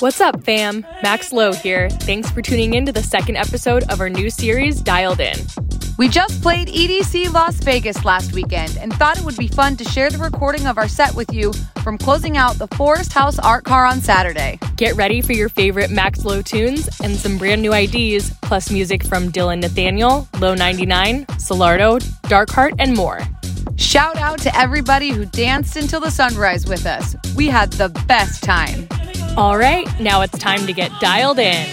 What's up, fam? Max Low here. Thanks for tuning in to the second episode of our new series, Dialed In. We just played EDC Las Vegas last weekend and thought it would be fun to share the recording of our set with you from closing out the Forest House Art Car on Saturday. Get ready for your favorite Max Low tunes and some brand new IDs, plus music from Dillon Nathaniel, LO'99, Solardo, Dark Heart, and more. Shout out to everybody who danced until the sunrise with us. We had the best time. All right, now it's time to get dialed in.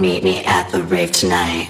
Meet me at the rave tonight.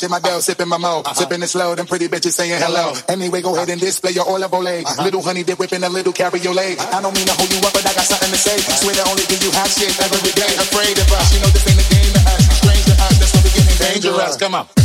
watching my girl sipping my mo, uh-huh. sipping it slow. Them pretty bitches saying hello. Anyway, go ahead and display your olive oil. Uh-huh. Little honey dip whipping a little cabriolet. Uh-huh. I don't mean to hold you up, but I got something to say. Swear to only give you hot shit every day. Afraid of us, you know this ain't a game to us. Strange to us, that's when we getting dangerous. Come on.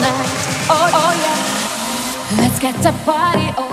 Night, oh, oh yeah. Let's get to party all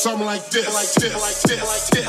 something like this. Like this. Like this. Like this.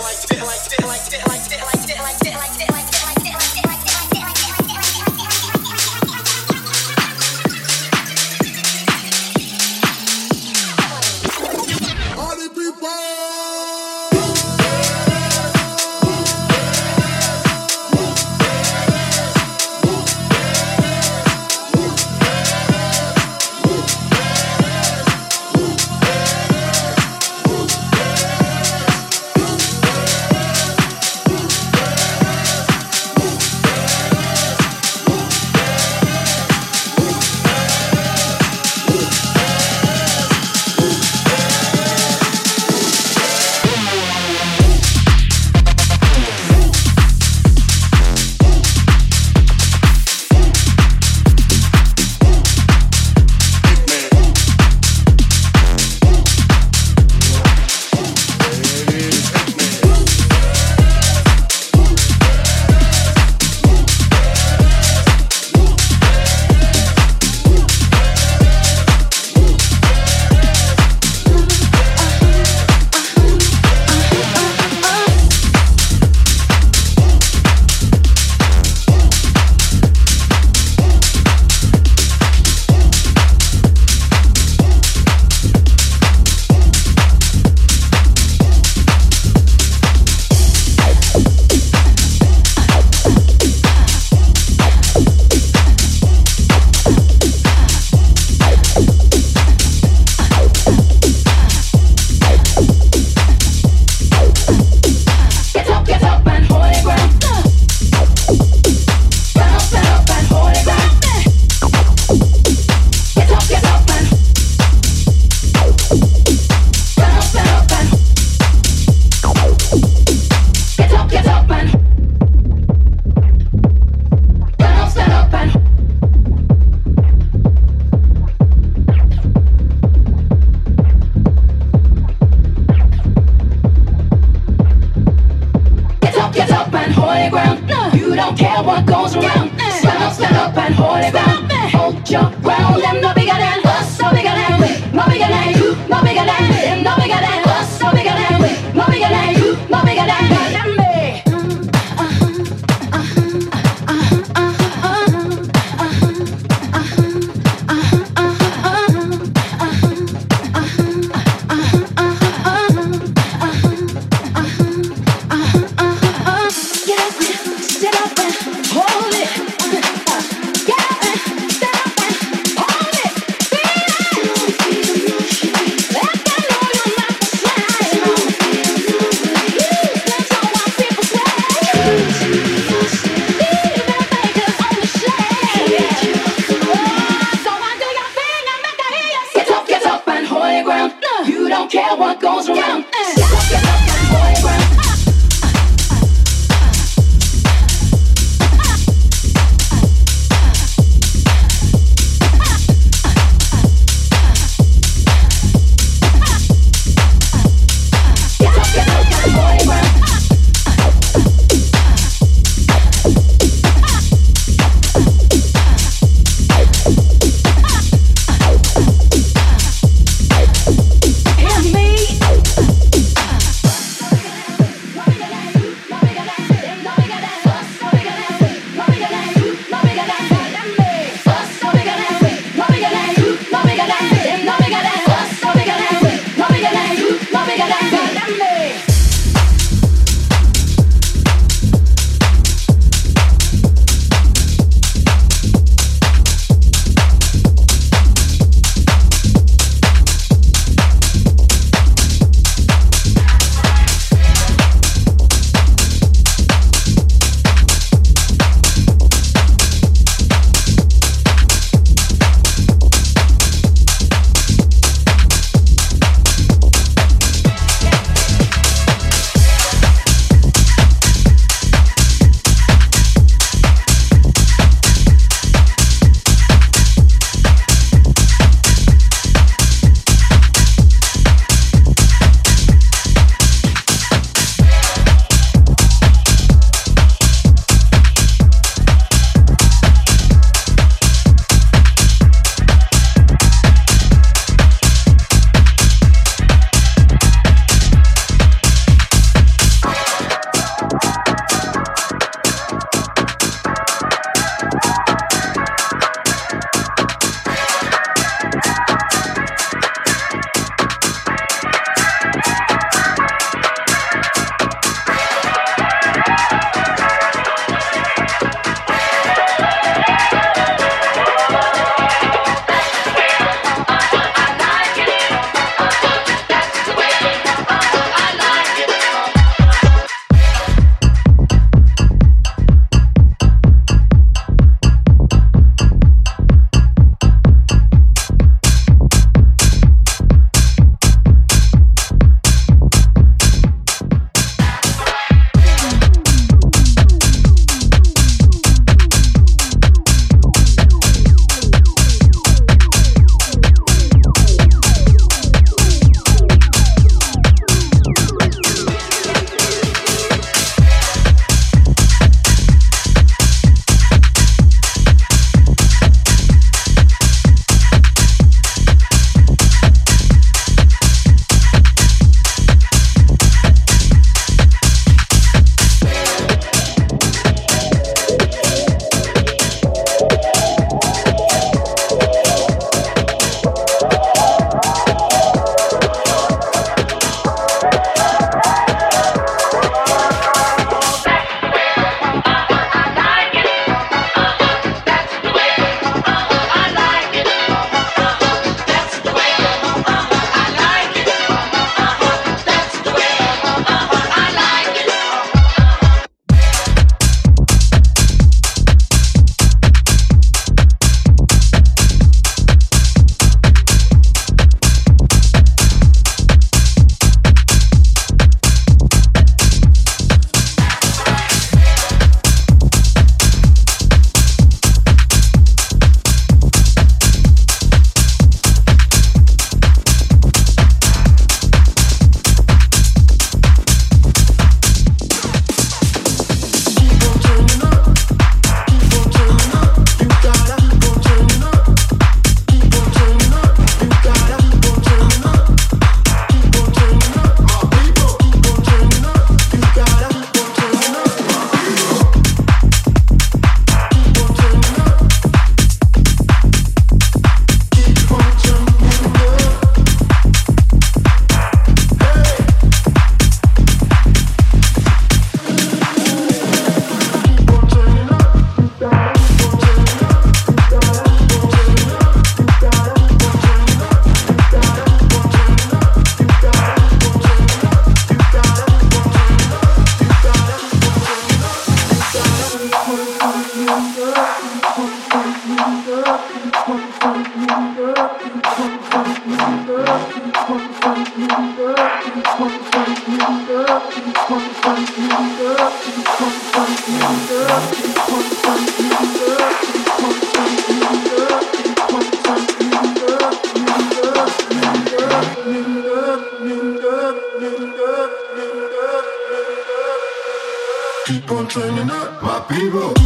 people.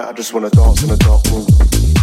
I just wanna dance in a dark room.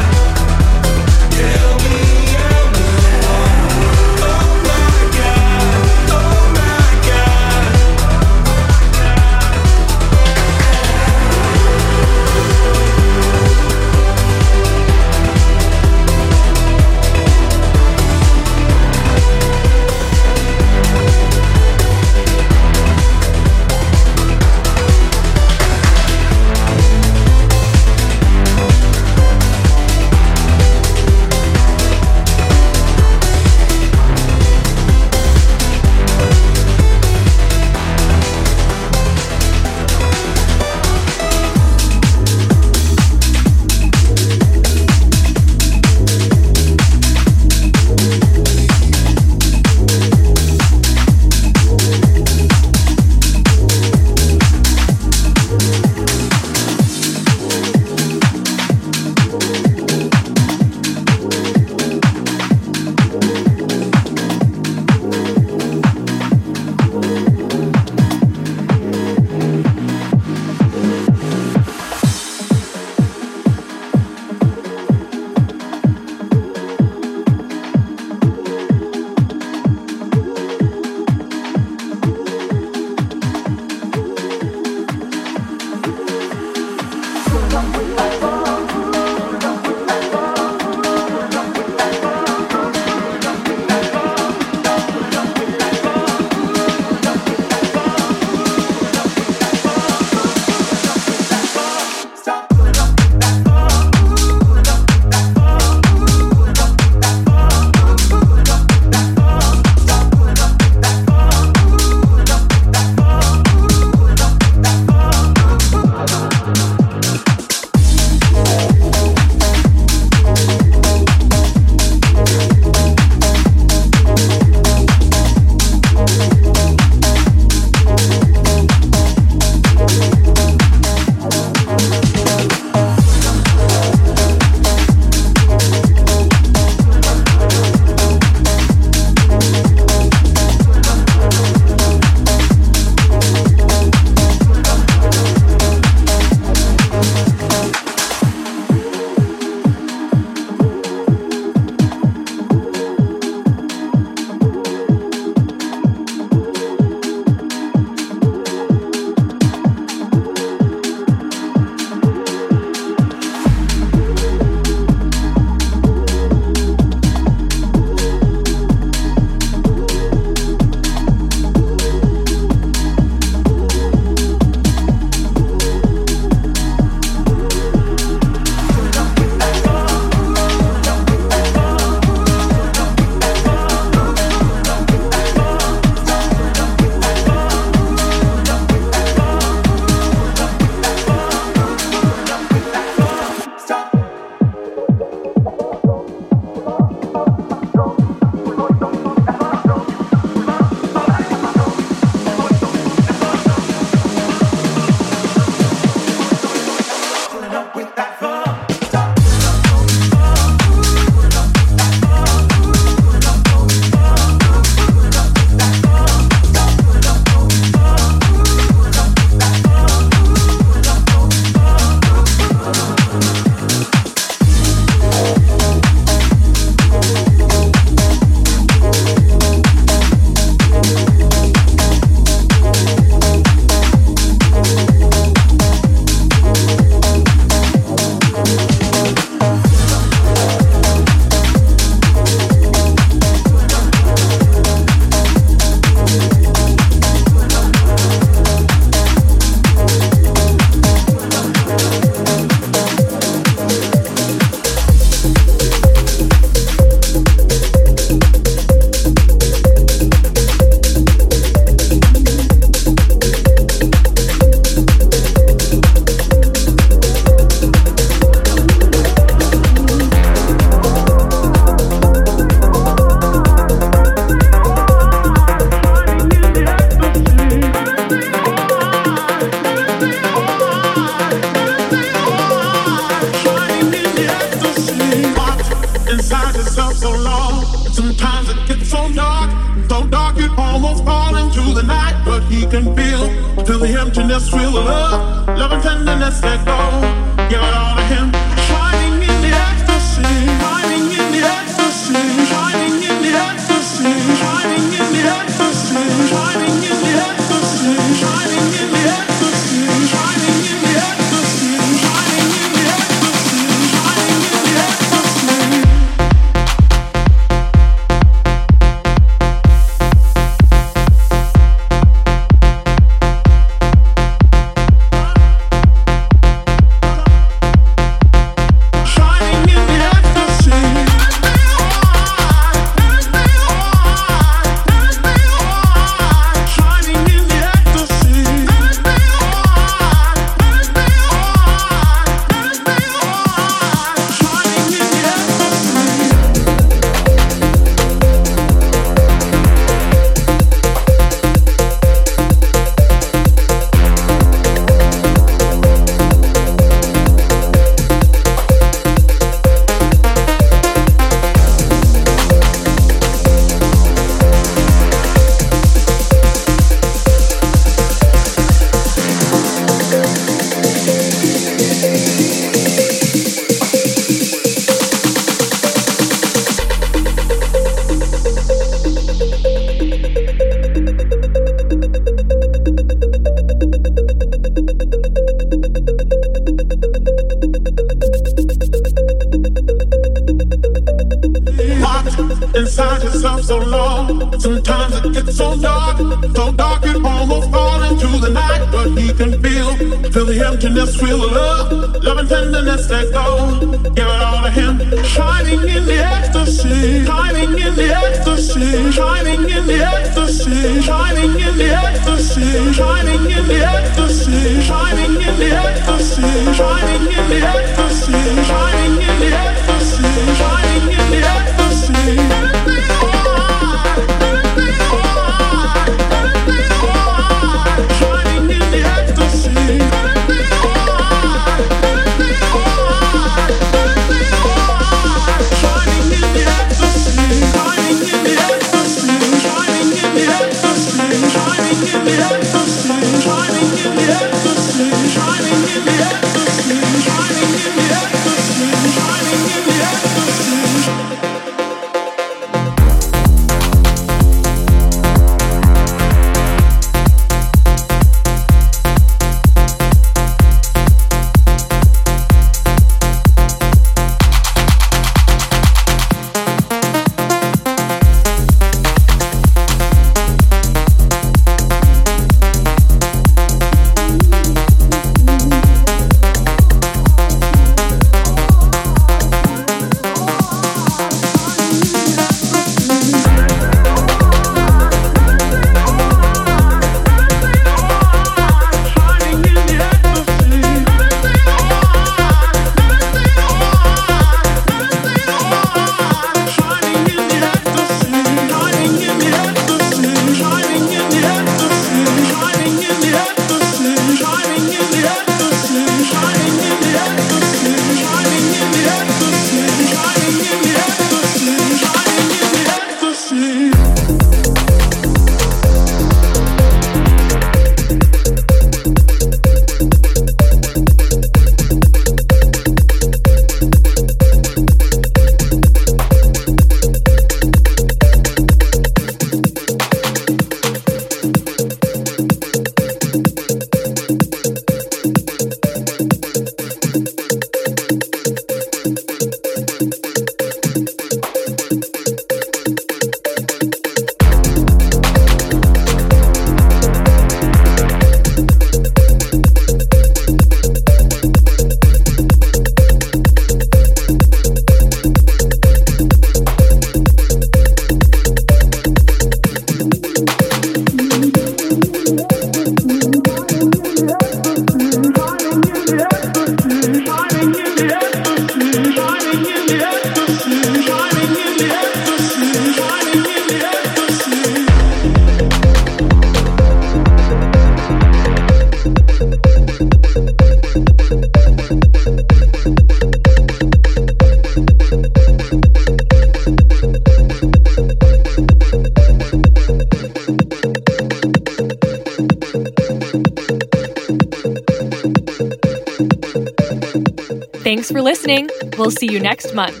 For listening. We'll see you next month.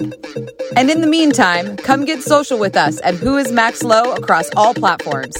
And in the meantime, come get social with us at Who is Max Low across all platforms.